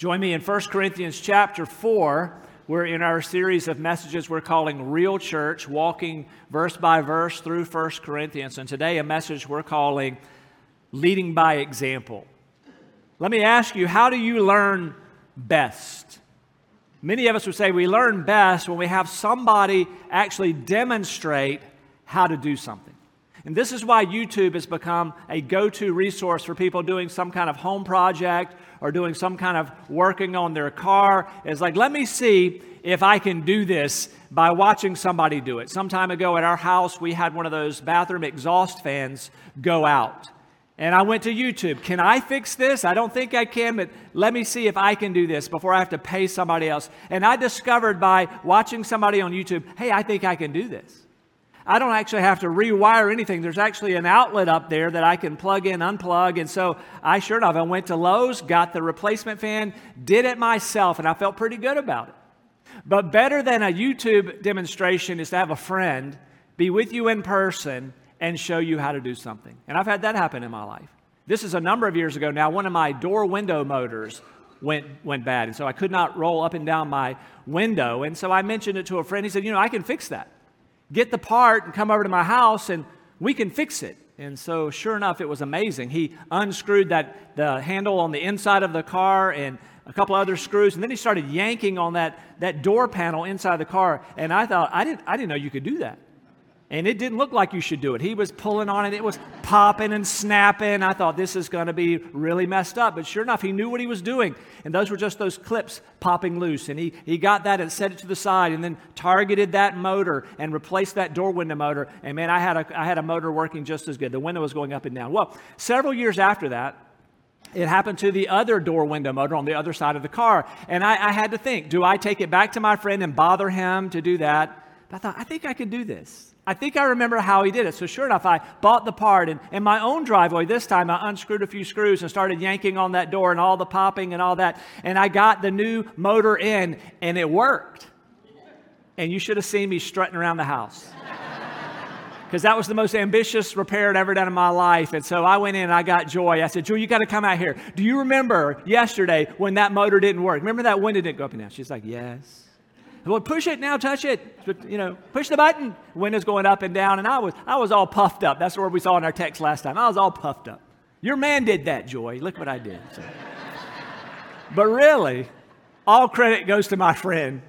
Join me in 1 Corinthians chapter 4. We're in our series of messages we're calling Real Church, walking verse by verse through 1 Corinthians. And today, a message we're calling Leading by Example. Let me ask you, how do you learn best? Many of us would say we learn best when we have somebody actually demonstrate how to do something. And this is why YouTube has become a go to resource for people doing some kind of home project or doing some kind of working on their car. It's like, let me see if I can do this by watching somebody do it. Some time ago at our house, we had one of those bathroom exhaust fans go out. And I went to YouTube. Can I fix this? I don't think I can, but let me see if I can do this before I have to pay somebody else. And I discovered by watching somebody on YouTube, hey, I think I can do this. I don't actually have to rewire anything. There's actually an outlet up there that I can plug in, unplug. And so I sure enough, I went to Lowe's, got the replacement fan, did it myself, and I felt pretty good about it. But better than a YouTube demonstration is to have a friend be with you in person and show you how to do something. And I've had that happen in my life. This is a number of years ago now. One of my door window motors went, went bad. And so I could not roll up and down my window. And so I mentioned it to a friend. He said, You know, I can fix that get the part and come over to my house and we can fix it. And so, sure enough, it was amazing. He unscrewed that the handle on the inside of the car and a couple other screws, and then he started yanking on that, that door panel inside the car. And I thought, I didn't, I didn't know you could do that. And it didn't look like you should do it. He was pulling on it, it was popping and snapping. I thought this is going to be really messed up. But sure enough, he knew what he was doing. And those were just those clips popping loose. And he, he got that and set it to the side and then targeted that motor and replaced that door window motor. And man, I had a, I had a motor working just as good. The window was going up and down. Well, several years after that, it happened to the other door window motor on the other side of the car. And I, I had to think do I take it back to my friend and bother him to do that? But I thought, I think I could do this. I think I remember how he did it. So, sure enough, I bought the part. And in my own driveway, this time I unscrewed a few screws and started yanking on that door and all the popping and all that. And I got the new motor in, and it worked. And you should have seen me strutting around the house. Because that was the most ambitious repair I'd ever done in my life. And so I went in and I got Joy. I said, Joy, you got to come out here. Do you remember yesterday when that motor didn't work? Remember that window didn't go up and down? She's like, Yes. Well, push it now, touch it. You know, push the button. Windows going up and down, and I was I was all puffed up. That's what we saw in our text last time. I was all puffed up. Your man did that, Joy. Look what I did. So. but really, all credit goes to my friend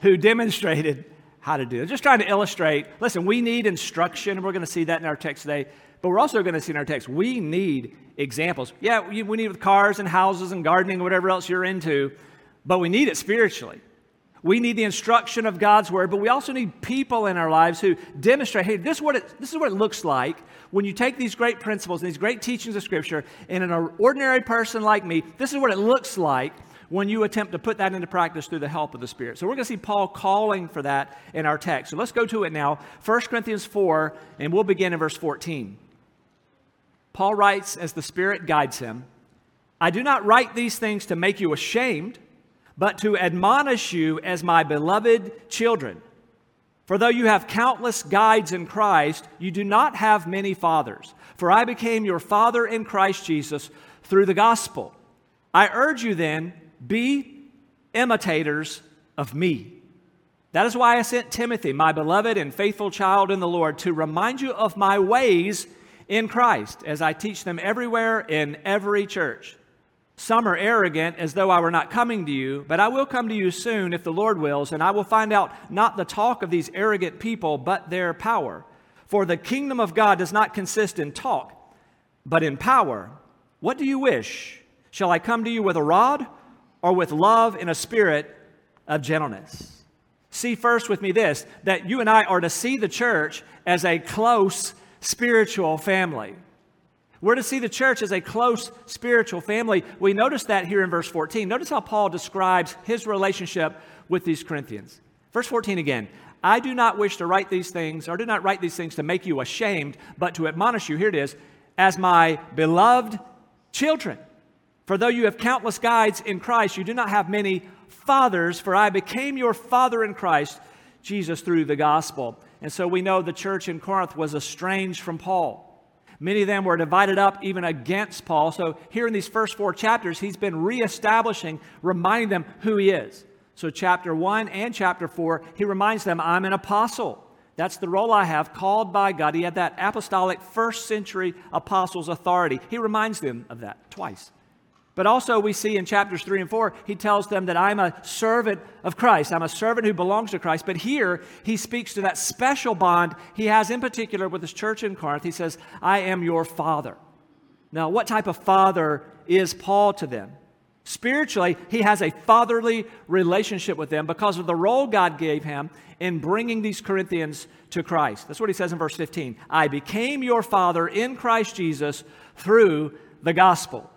who demonstrated how to do it. Just trying to illustrate. Listen, we need instruction. We're going to see that in our text today. But we're also going to see in our text, we need examples. Yeah, we need with cars and houses and gardening, and whatever else you're into, but we need it spiritually. We need the instruction of God's word, but we also need people in our lives who demonstrate hey, this is, what it, this is what it looks like when you take these great principles and these great teachings of Scripture, and an ordinary person like me, this is what it looks like when you attempt to put that into practice through the help of the Spirit. So we're going to see Paul calling for that in our text. So let's go to it now 1 Corinthians 4, and we'll begin in verse 14. Paul writes as the Spirit guides him I do not write these things to make you ashamed but to admonish you as my beloved children. For though you have countless guides in Christ, you do not have many fathers. For I became your father in Christ Jesus through the gospel. I urge you then, be imitators of me. That is why I sent Timothy, my beloved and faithful child in the Lord, to remind you of my ways in Christ as I teach them everywhere in every church. Some are arrogant as though I were not coming to you, but I will come to you soon if the Lord wills, and I will find out not the talk of these arrogant people, but their power. For the kingdom of God does not consist in talk, but in power. What do you wish? Shall I come to you with a rod or with love in a spirit of gentleness? See first with me this that you and I are to see the church as a close spiritual family. We're to see the church as a close spiritual family. We notice that here in verse 14. Notice how Paul describes his relationship with these Corinthians. Verse 14 again. I do not wish to write these things, or do not write these things to make you ashamed, but to admonish you. Here it is, as my beloved children. For though you have countless guides in Christ, you do not have many fathers, for I became your father in Christ, Jesus, through the gospel. And so we know the church in Corinth was estranged from Paul. Many of them were divided up even against Paul. So, here in these first four chapters, he's been reestablishing, reminding them who he is. So, chapter one and chapter four, he reminds them, I'm an apostle. That's the role I have, called by God. He had that apostolic first century apostles' authority. He reminds them of that twice. But also, we see in chapters 3 and 4, he tells them that I'm a servant of Christ. I'm a servant who belongs to Christ. But here, he speaks to that special bond he has in particular with his church in Corinth. He says, I am your father. Now, what type of father is Paul to them? Spiritually, he has a fatherly relationship with them because of the role God gave him in bringing these Corinthians to Christ. That's what he says in verse 15. I became your father in Christ Jesus through the gospel.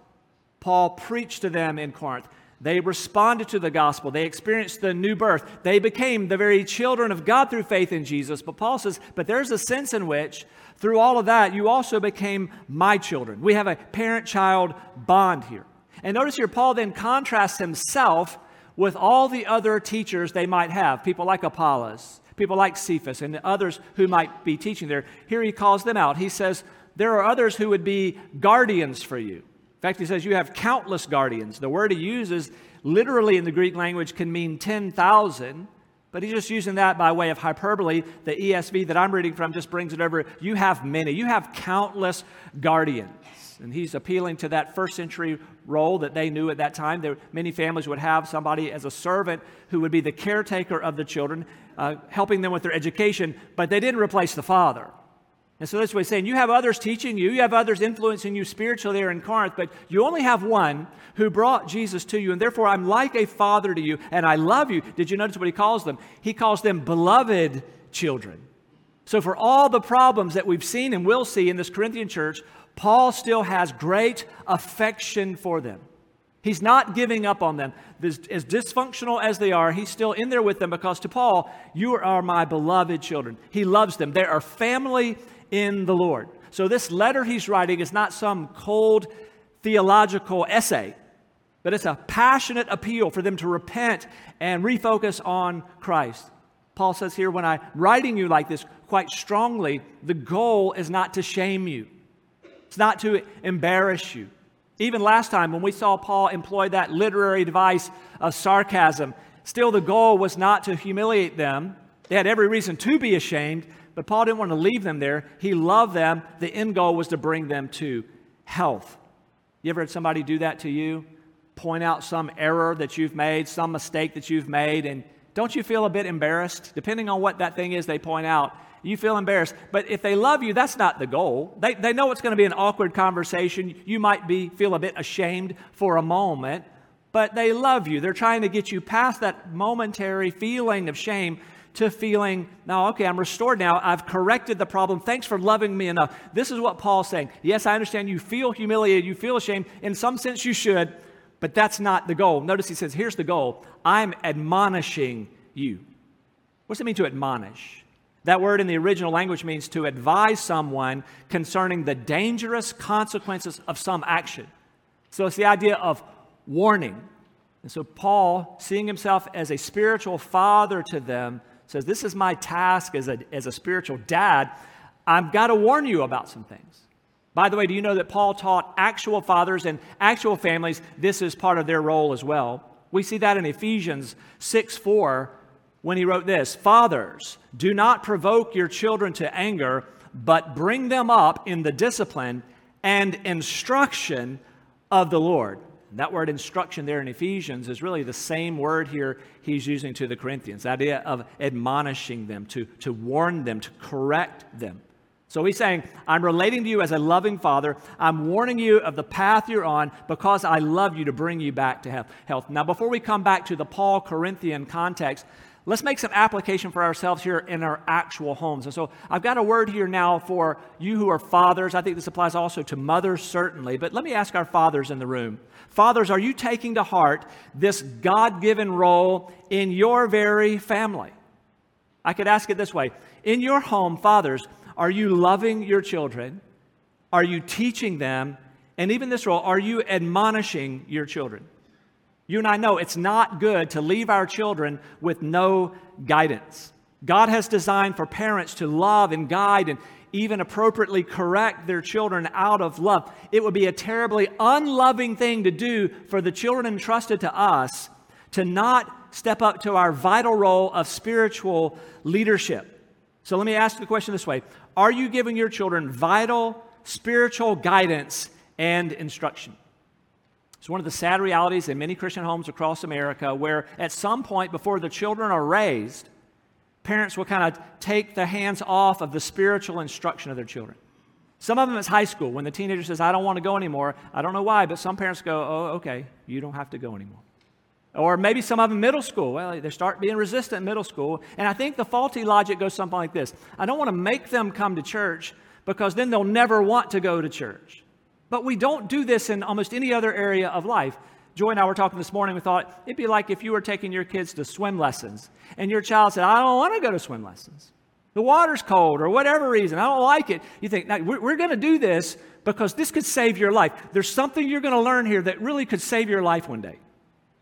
Paul preached to them in Corinth. They responded to the gospel. They experienced the new birth. They became the very children of God through faith in Jesus. But Paul says, but there's a sense in which, through all of that, you also became my children. We have a parent child bond here. And notice here, Paul then contrasts himself with all the other teachers they might have, people like Apollos, people like Cephas, and others who might be teaching there. Here he calls them out. He says, There are others who would be guardians for you. In fact, he says you have countless guardians. The word he uses literally in the Greek language can mean 10,000, but he's just using that by way of hyperbole. The ESV that I'm reading from just brings it over. You have many, you have countless guardians. And he's appealing to that first century role that they knew at that time. There, many families would have somebody as a servant who would be the caretaker of the children, uh, helping them with their education, but they didn't replace the father. And so that's what he's saying. You have others teaching you, you have others influencing you spiritually there in Corinth, but you only have one who brought Jesus to you, and therefore I'm like a father to you, and I love you. Did you notice what he calls them? He calls them beloved children. So, for all the problems that we've seen and will see in this Corinthian church, Paul still has great affection for them. He's not giving up on them. As, as, dysfunctional as they are, he's still in there with them because to Paul, you are my beloved children. He loves them. They are family in the Lord. So, this letter he's writing is not some cold theological essay, but it's a passionate appeal for them to repent and refocus on Christ. Paul says here, when I'm writing you like this quite strongly, the goal is not to shame you, it's not to embarrass you. Even last time when we saw Paul employ that literary device of sarcasm, still the goal was not to humiliate them. They had every reason to be ashamed, but Paul didn't want to leave them there. He loved them. The end goal was to bring them to health. You ever had somebody do that to you? Point out some error that you've made, some mistake that you've made, and don't you feel a bit embarrassed? Depending on what that thing is they point out, you feel embarrassed. But if they love you, that's not the goal. They, they know it's going to be an awkward conversation. You might be, feel a bit ashamed for a moment, but they love you. They're trying to get you past that momentary feeling of shame to feeling, now, okay, I'm restored now. I've corrected the problem. Thanks for loving me enough. This is what Paul's saying. Yes, I understand you feel humiliated, you feel ashamed. In some sense, you should, but that's not the goal. Notice he says, here's the goal I'm admonishing you. What's it mean to admonish? That word in the original language means to advise someone concerning the dangerous consequences of some action. So it's the idea of warning. And so Paul, seeing himself as a spiritual father to them, says, This is my task as a, as a spiritual dad. I've got to warn you about some things. By the way, do you know that Paul taught actual fathers and actual families this is part of their role as well? We see that in Ephesians 6 4 when he wrote this Fathers, do not provoke your children to anger, but bring them up in the discipline and instruction of the Lord. That word instruction there in Ephesians is really the same word here he's using to the Corinthians, the idea of admonishing them, to, to warn them, to correct them. So he's saying, I'm relating to you as a loving father. I'm warning you of the path you're on because I love you to bring you back to health. Now, before we come back to the Paul Corinthian context, let's make some application for ourselves here in our actual homes. And so I've got a word here now for you who are fathers. I think this applies also to mothers, certainly. But let me ask our fathers in the room Fathers, are you taking to heart this God given role in your very family? I could ask it this way In your home, fathers, are you loving your children? Are you teaching them? And even this role, are you admonishing your children? You and I know it's not good to leave our children with no guidance. God has designed for parents to love and guide and even appropriately correct their children out of love. It would be a terribly unloving thing to do for the children entrusted to us to not step up to our vital role of spiritual leadership. So let me ask the question this way Are you giving your children vital spiritual guidance and instruction? It's one of the sad realities in many Christian homes across America where, at some point before the children are raised, parents will kind of take their hands off of the spiritual instruction of their children. Some of them it's high school when the teenager says, I don't want to go anymore. I don't know why, but some parents go, Oh, okay, you don't have to go anymore. Or maybe some of them middle school. Well, they start being resistant middle school. And I think the faulty logic goes something like this I don't want to make them come to church because then they'll never want to go to church. But we don't do this in almost any other area of life. Joy and I were talking this morning. We thought it'd be like if you were taking your kids to swim lessons and your child said, I don't want to go to swim lessons. The water's cold or whatever reason. I don't like it. You think, we're, we're going to do this because this could save your life. There's something you're going to learn here that really could save your life one day.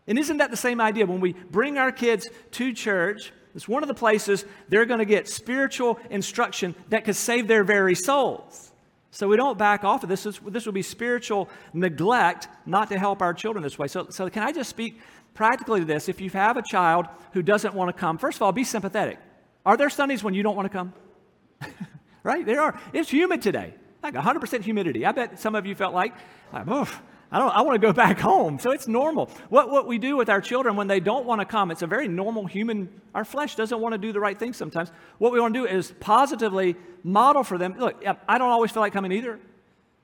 And isn't that the same idea? When we bring our kids to church, it's one of the places they're going to get spiritual instruction that could save their very souls. So we don't back off of this. This, this would be spiritual neglect not to help our children this way. So, so can I just speak practically to this? If you have a child who doesn't want to come, first of all, be sympathetic. Are there Sundays when you don't want to come? right? There are. It's humid today, like 100% humidity. I bet some of you felt like, oh, I, don't, I want to go back home. So it's normal. What, what we do with our children when they don't want to come, it's a very normal human, our flesh doesn't want to do the right thing sometimes. What we want to do is positively model for them. Look, I don't always feel like coming either,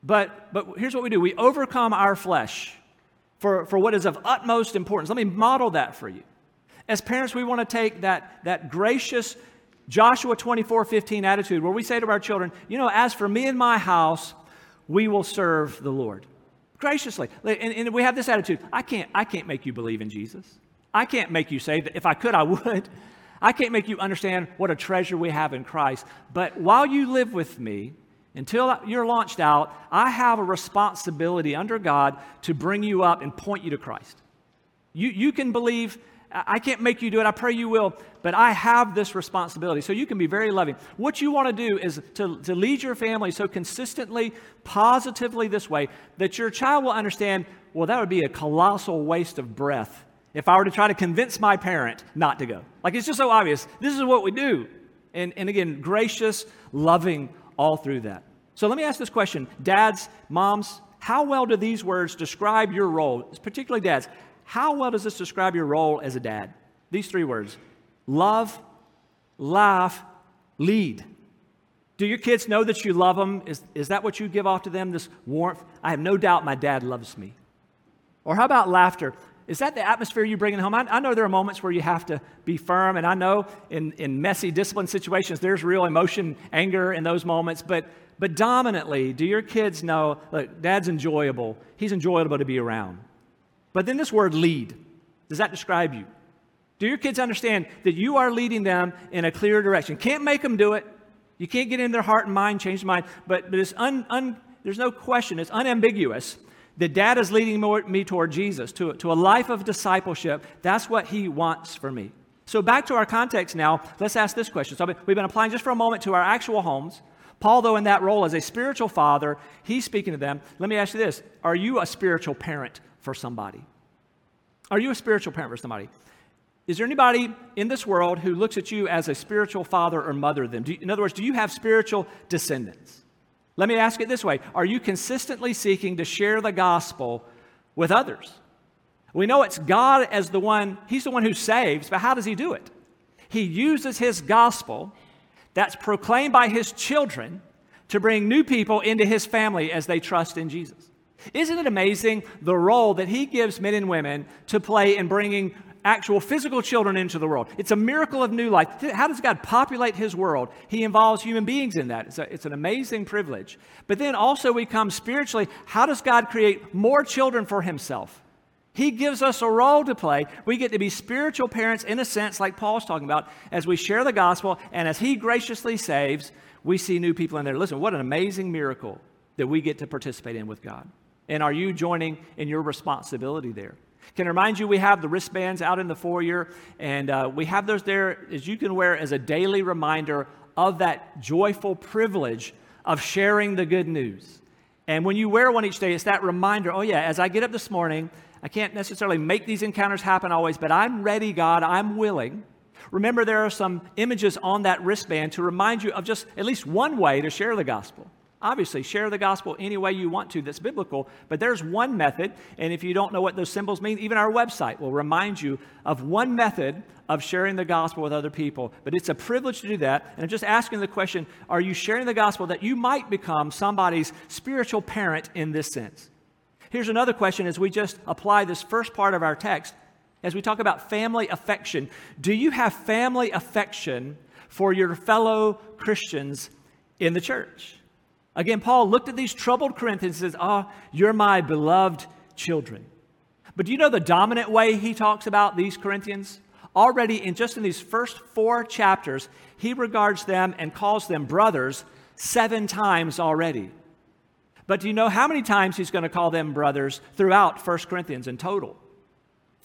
but, but here's what we do we overcome our flesh for, for what is of utmost importance. Let me model that for you. As parents, we want to take that, that gracious Joshua 24 15 attitude where we say to our children, you know, as for me and my house, we will serve the Lord graciously. And, and, we have this attitude I can't, I can't make you believe in Jesus. I can't make you say that. If I could, I would. I can't make you understand what a treasure we have in Christ. But while you live with me, until you're launched out, I have a responsibility under God to bring you up and point you to Christ. You, you can believe I can't make you do it. I pray you will. But I have this responsibility. So you can be very loving. What you want to do is to, to lead your family so consistently, positively this way that your child will understand well, that would be a colossal waste of breath if I were to try to convince my parent not to go. Like it's just so obvious. This is what we do. And, and again, gracious, loving all through that. So let me ask this question Dads, moms, how well do these words describe your role, particularly dads? How well does this describe your role as a dad? These three words love, laugh, lead. Do your kids know that you love them? Is, is that what you give off to them, this warmth? I have no doubt my dad loves me. Or how about laughter? Is that the atmosphere you bring in home? I, I, know there are moments where you have to be firm, and I know in, in messy discipline situations there's real emotion, anger in those moments, but, but dominantly, do your kids know, look, dad's enjoyable. He's enjoyable to be around. But then this word lead, does that describe you? Do your kids understand that you are leading them in a clear direction? Can't make them do it. You can't get in their heart and mind, change their mind. But, but it's un, un, there's no question, it's unambiguous that dad is leading me toward Jesus, to, to a life of discipleship. That's what he wants for me. So, back to our context now, let's ask this question. So, we've been applying just for a moment to our actual homes. Paul, though, in that role as a spiritual father, he's speaking to them. Let me ask you this Are you a spiritual parent for somebody? Are you a spiritual parent for somebody? Is there anybody in this world who looks at you as a spiritual father or mother Then, in other words, do you have spiritual descendants? Let me ask it this way Are you consistently seeking to share the gospel with others? We know it's God as the one, He's the one who saves, but how does He do it? He uses His gospel that's proclaimed by His children to bring new people into His family as they trust in Jesus. Isn't it amazing the role that he gives men and women to play in bringing actual physical children into the world? It's a miracle of new life. How does God populate his world? He involves human beings in that. It's, a, it's an amazing privilege. But then also, we come spiritually. How does God create more children for himself? He gives us a role to play. We get to be spiritual parents in a sense, like Paul's talking about, as we share the gospel and as he graciously saves, we see new people in there. Listen, what an amazing miracle that we get to participate in with God. And are you joining in your responsibility there? Can I remind you, we have the wristbands out in the foyer, and uh, we have those there as you can wear as a daily reminder of that joyful privilege of sharing the good news. And when you wear one each day, it's that reminder oh, yeah, as I get up this morning, I can't necessarily make these encounters happen always, but I'm ready, God, I'm willing. Remember, there are some images on that wristband to remind you of just at least one way to share the gospel. Obviously, share the gospel any way you want to that's biblical, but there's one method, and if you don't know what those symbols mean, even our website will remind you of one method of sharing the gospel with other people. But it's a privilege to do that, and I'm just asking the question are you sharing the gospel that you might become somebody's spiritual parent in this sense? Here's another question as we just apply this first part of our text. As we talk about family affection, do you have family affection for your fellow Christians in the church? Again, Paul looked at these troubled Corinthians and says, Ah, oh, you're my beloved children. But do you know the dominant way he talks about these Corinthians? Already in just in these first four chapters, he regards them and calls them brothers seven times already. But do you know how many times he's going to call them brothers throughout 1 Corinthians in total?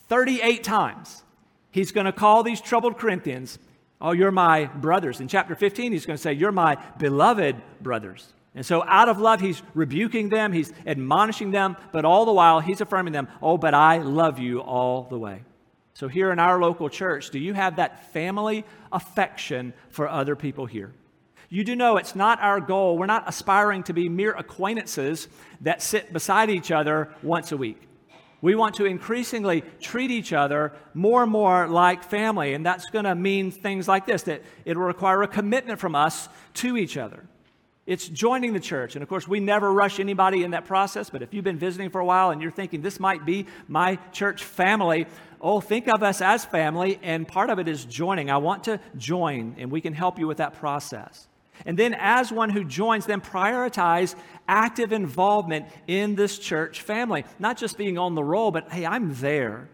38 times. He's going to call these troubled Corinthians, Oh, you're my brothers. In chapter 15, he's going to say, You're my beloved brothers. And so, out of love, he's rebuking them, he's admonishing them, but all the while, he's affirming them, Oh, but I love you all the way. So, here in our local church, do you have that family affection for other people here? You do know it's not our goal. We're not aspiring to be mere acquaintances that sit beside each other once a week. We want to increasingly treat each other more and more like family, and that's going to mean things like this that it will require a commitment from us to each other. It's joining the church. And of course, we never rush anybody in that process. But if you've been visiting for a while and you're thinking, this might be my church family, oh, think of us as family. And part of it is joining. I want to join, and we can help you with that process. And then, as one who joins, then prioritize active involvement in this church family. Not just being on the roll, but hey, I'm there.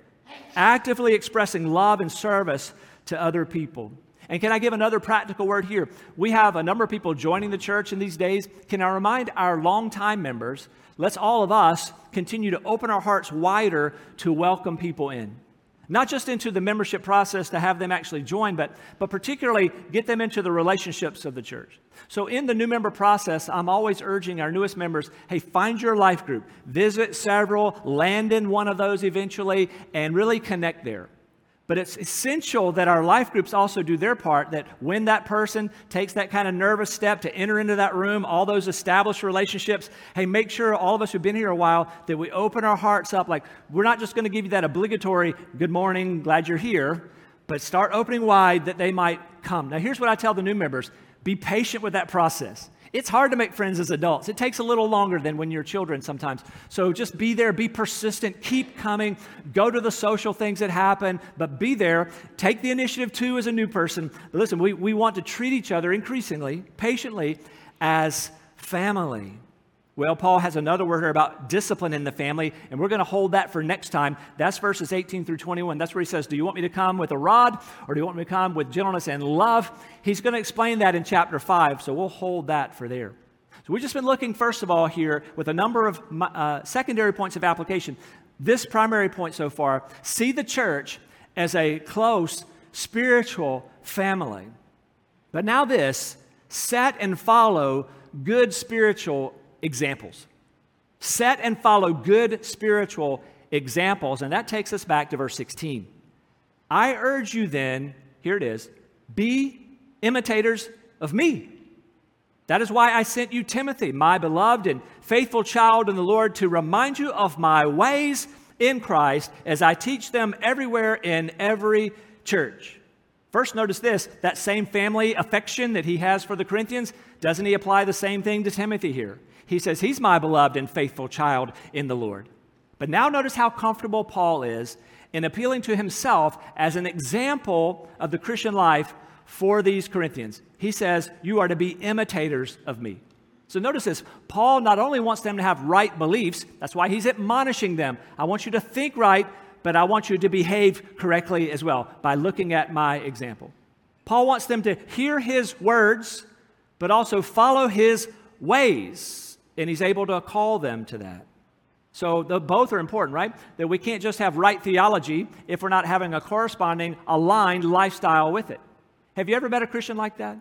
Actively expressing love and service to other people. And can I give another practical word here? We have a number of people joining the church in these days. Can I remind our longtime members, let's all of us continue to open our hearts wider to welcome people in. Not just into the membership process to have them actually join, but, but particularly get them into the relationships of the church. So, in the new member process, I'm always urging our newest members hey, find your life group, visit several, land in one of those eventually, and really connect there. But it's essential that our life groups also do their part, that when that person takes that kind of nervous step to enter into that room, all those established relationships, hey, make sure all of us who've been here a while that we open our hearts up. Like, we're not just going to give you that obligatory, good morning, glad you're here, but start opening wide that they might come. Now, here's what I tell the new members be patient with that process. It's hard to make friends as adults. It takes a little longer than when you're children sometimes. So just be there, be persistent, keep coming, go to the social things that happen, but be there. Take the initiative too as a new person. But listen, we, we want to treat each other increasingly, patiently, as family. Well, Paul has another word here about discipline in the family, and we're going to hold that for next time. That's verses 18 through 21. That's where he says, Do you want me to come with a rod, or do you want me to come with gentleness and love? He's going to explain that in chapter 5, so we'll hold that for there. So we've just been looking, first of all, here with a number of uh, secondary points of application. This primary point so far see the church as a close spiritual family. But now, this set and follow good spiritual examples. Set and follow good spiritual examples. And that takes us back to verse 16. I urge you then, here it is, be imitators of me. That is why I sent you Timothy, my beloved and faithful child in the Lord, to remind you of my ways in Christ as I teach them everywhere in every church. First, notice this that same family affection that he has for the Corinthians, doesn't he apply the same thing to Timothy here? He says, He's my beloved and faithful child in the Lord. But now notice how comfortable Paul is in appealing to himself as an example of the Christian life for these Corinthians. He says, You are to be imitators of me. So notice this Paul not only wants them to have right beliefs, that's why he's admonishing them. I want you to think right, but I want you to behave correctly as well by looking at my example. Paul wants them to hear his words, but also follow his ways and he's able to call them to that. So the, both are important, right? That we can't just have right theology if we're not having a corresponding aligned lifestyle with it. Have you ever met a Christian like that?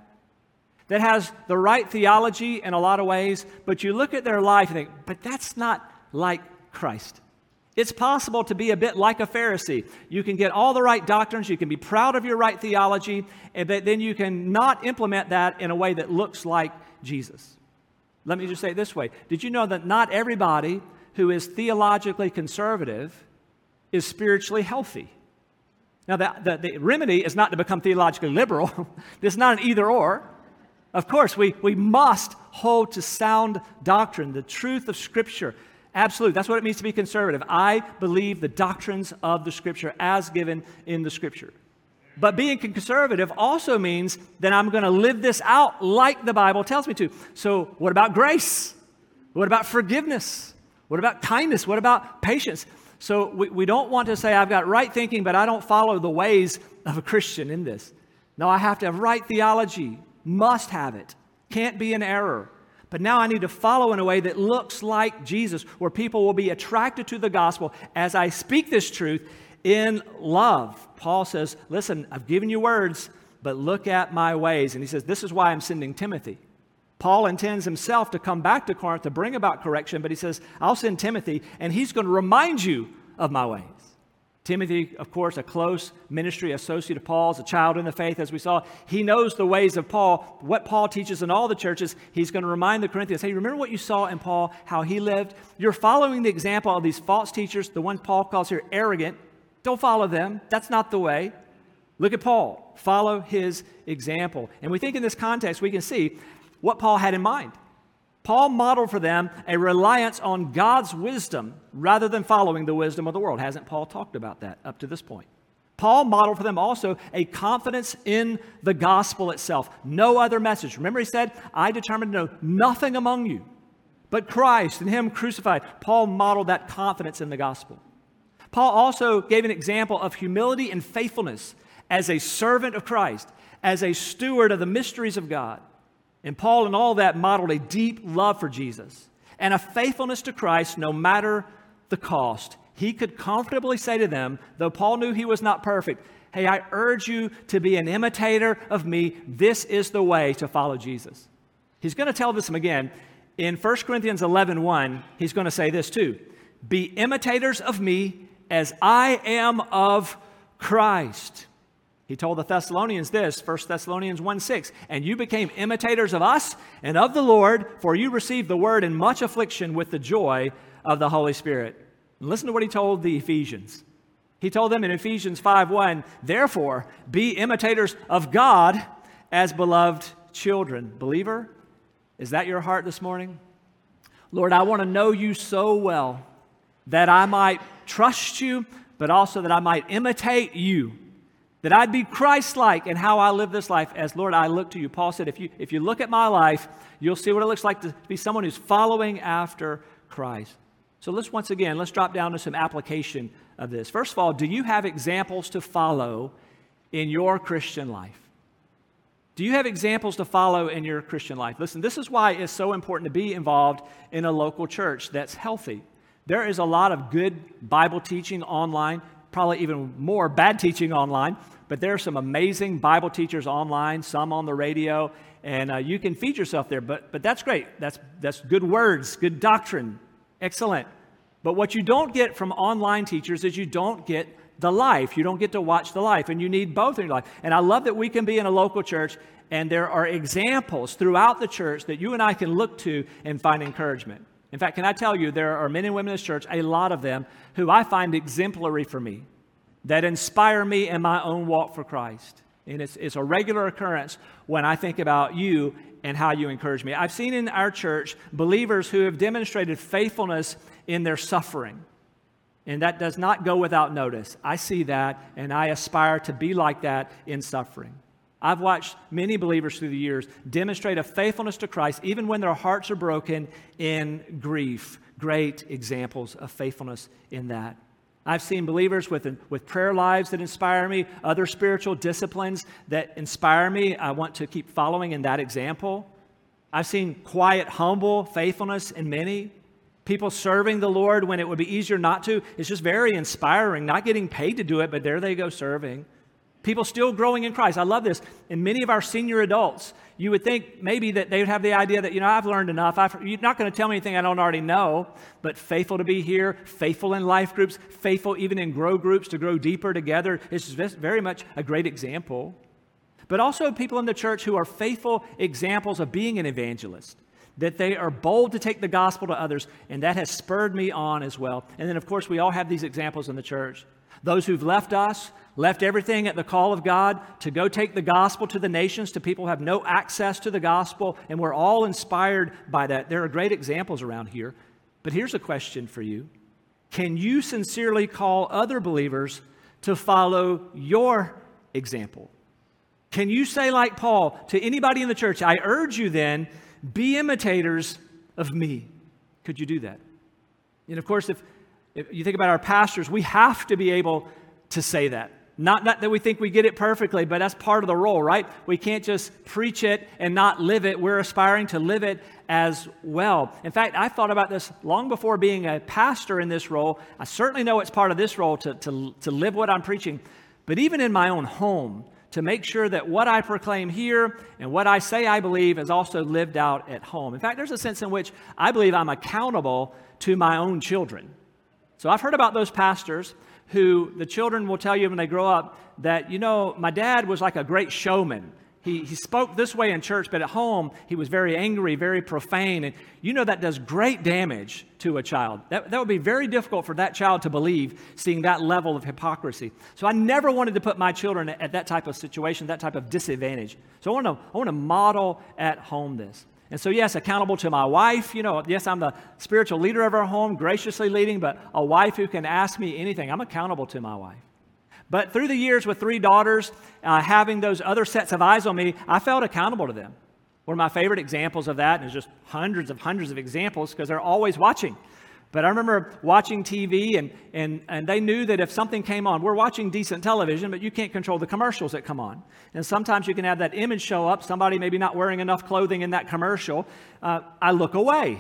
that has the right theology in a lot of ways, but you look at their life and think, but that's not like Christ. It's possible to be a bit like a Pharisee. You can get all the right doctrines, you can be proud of your right theology, but then you can not implement that in a way that looks like Jesus. Let me just say it this way Did you know that not everybody who is theologically conservative is spiritually healthy? Now, the, the, the remedy is not to become theologically liberal, this is not an either or. Of course, we, we must hold to sound doctrine, the truth of Scripture. Absolutely. That's what it means to be conservative. I believe the doctrines of the Scripture as given in the Scripture. But being conservative also means that I'm going to live this out like the Bible tells me to. So, what about grace? What about forgiveness? What about kindness? What about patience? So, we, we don't want to say, I've got right thinking, but I don't follow the ways of a Christian in this. No, I have to have right theology, must have it, can't be an error. But now I need to follow in a way that looks like Jesus, where people will be attracted to the gospel as I speak this truth in love. Paul says, Listen, I've given you words, but look at my ways. And he says, This is why I'm sending Timothy. Paul intends himself to come back to Corinth to bring about correction, but he says, I'll send Timothy, and he's going to remind you of my ways. Timothy, of course, a close ministry associate of Paul's, a child in the faith, as we saw. He knows the ways of Paul, what Paul teaches in all the churches. He's going to remind the Corinthians hey, remember what you saw in Paul, how he lived? You're following the example of these false teachers, the ones Paul calls here arrogant. Don't follow them. That's not the way. Look at Paul. Follow his example. And we think in this context, we can see what Paul had in mind. Paul modeled for them a reliance on God's wisdom rather than following the wisdom of the world. Hasn't Paul talked about that up to this point? Paul modeled for them also a confidence in the gospel itself. No other message. Remember, he said, I determined to know nothing among you but Christ and Him crucified. Paul modeled that confidence in the gospel. Paul also gave an example of humility and faithfulness as a servant of Christ, as a steward of the mysteries of God. And Paul, and all that, modeled a deep love for Jesus and a faithfulness to Christ no matter the cost. He could comfortably say to them, though Paul knew he was not perfect, Hey, I urge you to be an imitator of me. This is the way to follow Jesus. He's going to tell this again. In 1 Corinthians 11 1, he's going to say this too Be imitators of me as I am of Christ. He told the Thessalonians this, 1 Thessalonians 1 6, and you became imitators of us and of the Lord, for you received the word in much affliction with the joy of the Holy Spirit. And listen to what he told the Ephesians. He told them in Ephesians 5 1, therefore, be imitators of God as beloved children. Believer, is that your heart this morning? Lord, I want to know you so well that I might trust you, but also that I might imitate you that I'd be Christ like in how I live this life as Lord, I look to you. Paul said, if you, if you look at my life, you'll see what it looks like to be someone who's following after Christ. So let's once again, let's drop down to some application of this. First of all, do you have examples to follow in your Christian life? Do you have examples to follow in your Christian life? Listen, this is why it's so important to be involved in a local church that's healthy. There is a lot of good Bible teaching online, probably even more bad teaching online. But there are some amazing Bible teachers online, some on the radio, and uh, you can feed yourself there. But, but that's great. That's, that's good words, good doctrine. Excellent. But what you don't get from online teachers is you don't get the life. You don't get to watch the life, and you need both in your life. And I love that we can be in a local church, and there are examples throughout the church that you and I can look to and find encouragement. In fact, can I tell you, there are men and women in this church, a lot of them, who I find exemplary for me that inspire me in my own walk for Christ. And it's, it's a regular occurrence when I think about you and how you encourage me. I've seen in our church believers who have demonstrated faithfulness in their suffering. And that does not go without notice. I see that, and I aspire to be like that in suffering. I've watched many believers through the years demonstrate a faithfulness to Christ, even when their hearts are broken in grief. Great examples of faithfulness in that. I've seen believers with, with prayer lives that inspire me, other spiritual disciplines that inspire me. I want to keep following in that example. I've seen quiet, humble faithfulness in many. People serving the Lord when it would be easier not to. It's just very inspiring, not getting paid to do it, but there they go serving. People still growing in Christ. I love this. And many of our senior adults, you would think maybe that they would have the idea that, you know, I've learned enough. I've, you're not going to tell me anything I don't already know, but faithful to be here, faithful in life groups, faithful even in grow groups to grow deeper together. It's very much a great example. But also people in the church who are faithful examples of being an evangelist that they are bold to take the gospel to others, and that has spurred me on as well. And then, of course, we all have these examples in the church. Those who've left us, left everything at the call of God to go take the gospel to the nations, to people who have no access to the gospel, and we're all inspired by that. There are great examples around here. But here's a question for you Can you sincerely call other believers to follow your example? Can you say, like Paul, to anybody in the church, I urge you then be imitators of me. Could you do that? And of course, if, if you think about our pastors, we have to be able to say that. Not, not, that we think we get it perfectly, but that's part of the role, right? We can't just preach it and not live it. We're aspiring to live it as well. In fact, I thought about this long before being a pastor in this role. I certainly know it's part of this role to, to, to live what I'm preaching. But even in my own home, to make sure that what I proclaim here and what I say I believe is also lived out at home. In fact, there's a sense in which I believe I'm accountable to my own children. So I've heard about those pastors who the children will tell you when they grow up that, you know, my dad was like a great showman. He, he spoke this way in church, but at home, he was very angry, very profane. And you know that does great damage to a child. That, that would be very difficult for that child to believe, seeing that level of hypocrisy. So I never wanted to put my children at, at that type of situation, that type of disadvantage. So I want to, I want to model at home this. And so, yes, accountable to my wife. You know, yes, I'm the spiritual leader of our home, graciously leading, but a wife who can ask me anything. I'm accountable to my wife. But through the years with three daughters, uh, having those other sets of eyes on me, I felt accountable to them. One of my favorite examples of that, and there's just hundreds of hundreds of examples because they're always watching. But I remember watching TV, and, and, and they knew that if something came on, we're watching decent television, but you can't control the commercials that come on. And sometimes you can have that image show up, somebody maybe not wearing enough clothing in that commercial. Uh, I look away.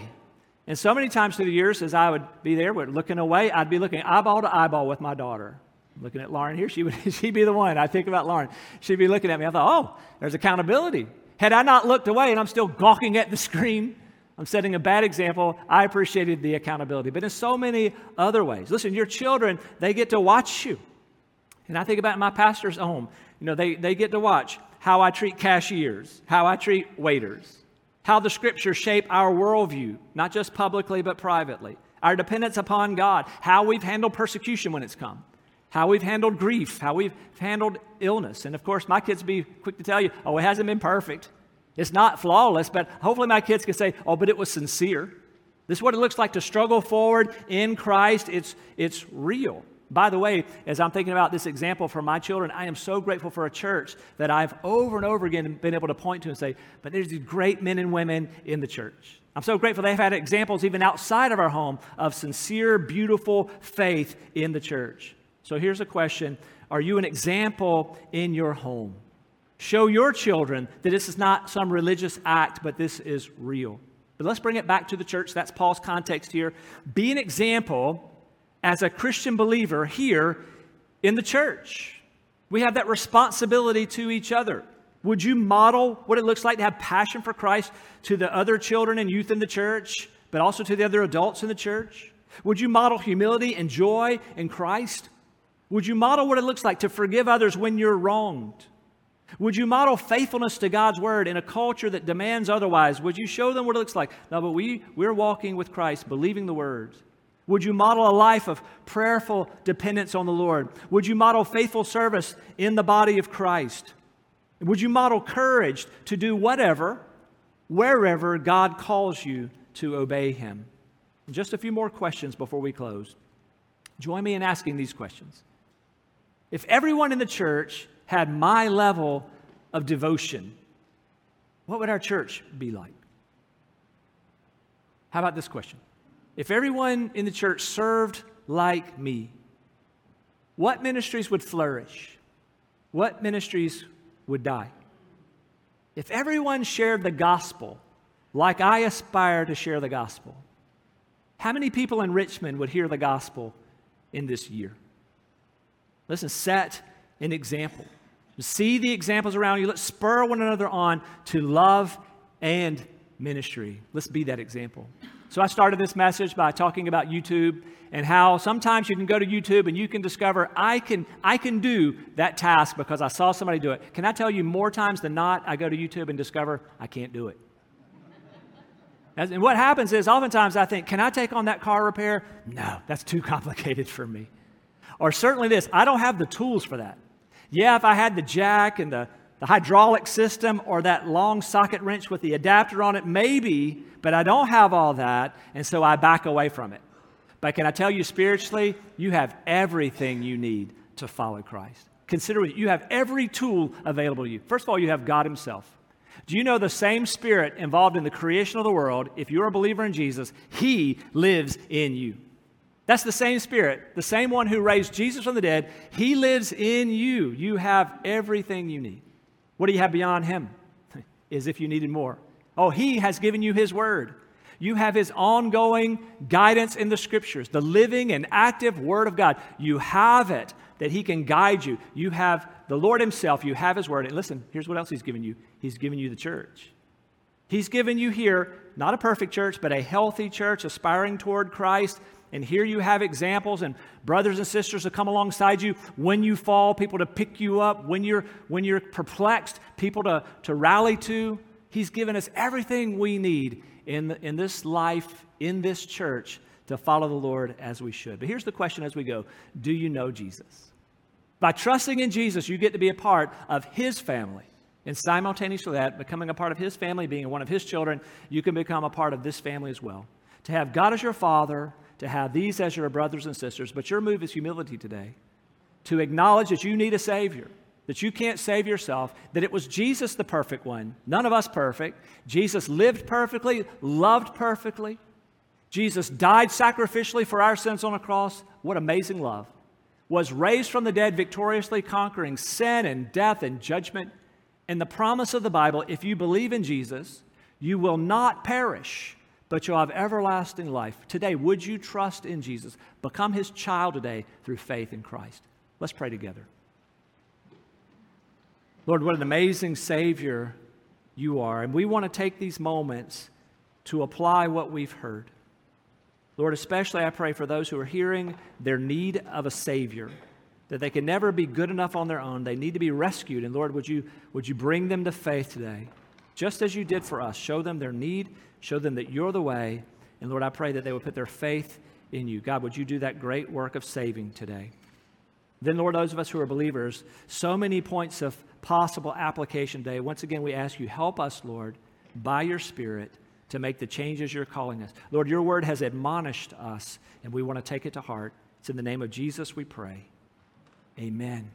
And so many times through the years, as I would be there, we're looking away, I'd be looking eyeball to eyeball with my daughter looking at Lauren here. She would she'd be the one. I think about Lauren. She'd be looking at me. I thought, oh, there's accountability. Had I not looked away and I'm still gawking at the screen, I'm setting a bad example. I appreciated the accountability. But in so many other ways. Listen, your children, they get to watch you. And I think about my pastor's home. You know, they, they get to watch how I treat cashiers, how I treat waiters, how the scriptures shape our worldview, not just publicly, but privately, our dependence upon God, how we've handled persecution when it's come how we've handled grief, how we've handled illness. And of course, my kids be quick to tell you, oh, it hasn't been perfect. It's not flawless, but hopefully my kids can say, oh, but it was sincere. This is what it looks like to struggle forward in Christ. It's, it's real. By the way, as I'm thinking about this example for my children, I am so grateful for a church that I've over and over again been able to point to and say, but there's these great men and women in the church. I'm so grateful they've had examples even outside of our home of sincere, beautiful faith in the church. So here's a question Are you an example in your home? Show your children that this is not some religious act, but this is real. But let's bring it back to the church. That's Paul's context here. Be an example as a Christian believer here in the church. We have that responsibility to each other. Would you model what it looks like to have passion for Christ to the other children and youth in the church, but also to the other adults in the church? Would you model humility and joy in Christ? Would you model what it looks like to forgive others when you're wronged? Would you model faithfulness to God's word in a culture that demands otherwise? Would you show them what it looks like? No, but we, we're walking with Christ, believing the words. Would you model a life of prayerful dependence on the Lord? Would you model faithful service in the body of Christ? Would you model courage to do whatever, wherever God calls you to obey Him? Just a few more questions before we close. Join me in asking these questions. If everyone in the church had my level of devotion, what would our church be like? How about this question? If everyone in the church served like me, what ministries would flourish? What ministries would die? If everyone shared the gospel like I aspire to share the gospel, how many people in Richmond would hear the gospel in this year? Listen, set an example. See the examples around you. Let's spur one another on to love and ministry. Let's be that example. So I started this message by talking about YouTube and how sometimes you can go to YouTube and you can discover I can I can do that task because I saw somebody do it. Can I tell you more times than not I go to YouTube and discover I can't do it. And what happens is oftentimes I think, can I take on that car repair? No, that's too complicated for me. Or certainly this, I don't have the tools for that. Yeah, if I had the jack and the, the hydraulic system or that long socket wrench with the adapter on it, maybe, but I don't have all that, and so I back away from it. But can I tell you spiritually, you have everything you need to follow Christ. Consider it, you have every tool available to you. First of all, you have God Himself. Do you know the same Spirit involved in the creation of the world? If you're a believer in Jesus, He lives in you. That's the same Spirit, the same one who raised Jesus from the dead. He lives in you. You have everything you need. What do you have beyond Him? As if you needed more. Oh, He has given you His Word. You have His ongoing guidance in the Scriptures, the living and active Word of God. You have it that He can guide you. You have the Lord Himself, you have His Word. And listen, here's what else He's given you He's given you the church. He's given you here not a perfect church, but a healthy church aspiring toward Christ. And here you have examples and brothers and sisters to come alongside you when you fall, people to pick you up, when you're, when you're perplexed, people to, to rally to. He's given us everything we need in, the, in this life, in this church, to follow the Lord as we should. But here's the question as we go Do you know Jesus? By trusting in Jesus, you get to be a part of His family. And simultaneously that, becoming a part of His family, being one of His children, you can become a part of this family as well. To have God as your Father, to have these as your brothers and sisters, but your move is humility today. To acknowledge that you need a Savior that you can't save yourself, that it was Jesus the perfect one, none of us perfect. Jesus lived perfectly, loved perfectly. Jesus died sacrificially for our sins on a cross. What amazing love. Was raised from the dead, victoriously conquering sin and death and judgment. And the promise of the Bible if you believe in Jesus, you will not perish, but you'll have everlasting life. Today, would you trust in Jesus? Become his child today through faith in Christ. Let's pray together. Lord, what an amazing Savior you are. And we want to take these moments to apply what we've heard. Lord, especially I pray for those who are hearing their need of a Savior, that they can never be good enough on their own. They need to be rescued. And Lord, would you, would you bring them to faith today, just as you did for us? Show them their need, show them that you're the way. And Lord, I pray that they would put their faith in you. God, would you do that great work of saving today? Then, Lord, those of us who are believers, so many points of possible application day. Once again, we ask you, help us, Lord, by your Spirit to make the changes you're calling us. Lord, your word has admonished us, and we want to take it to heart. It's in the name of Jesus we pray. Amen.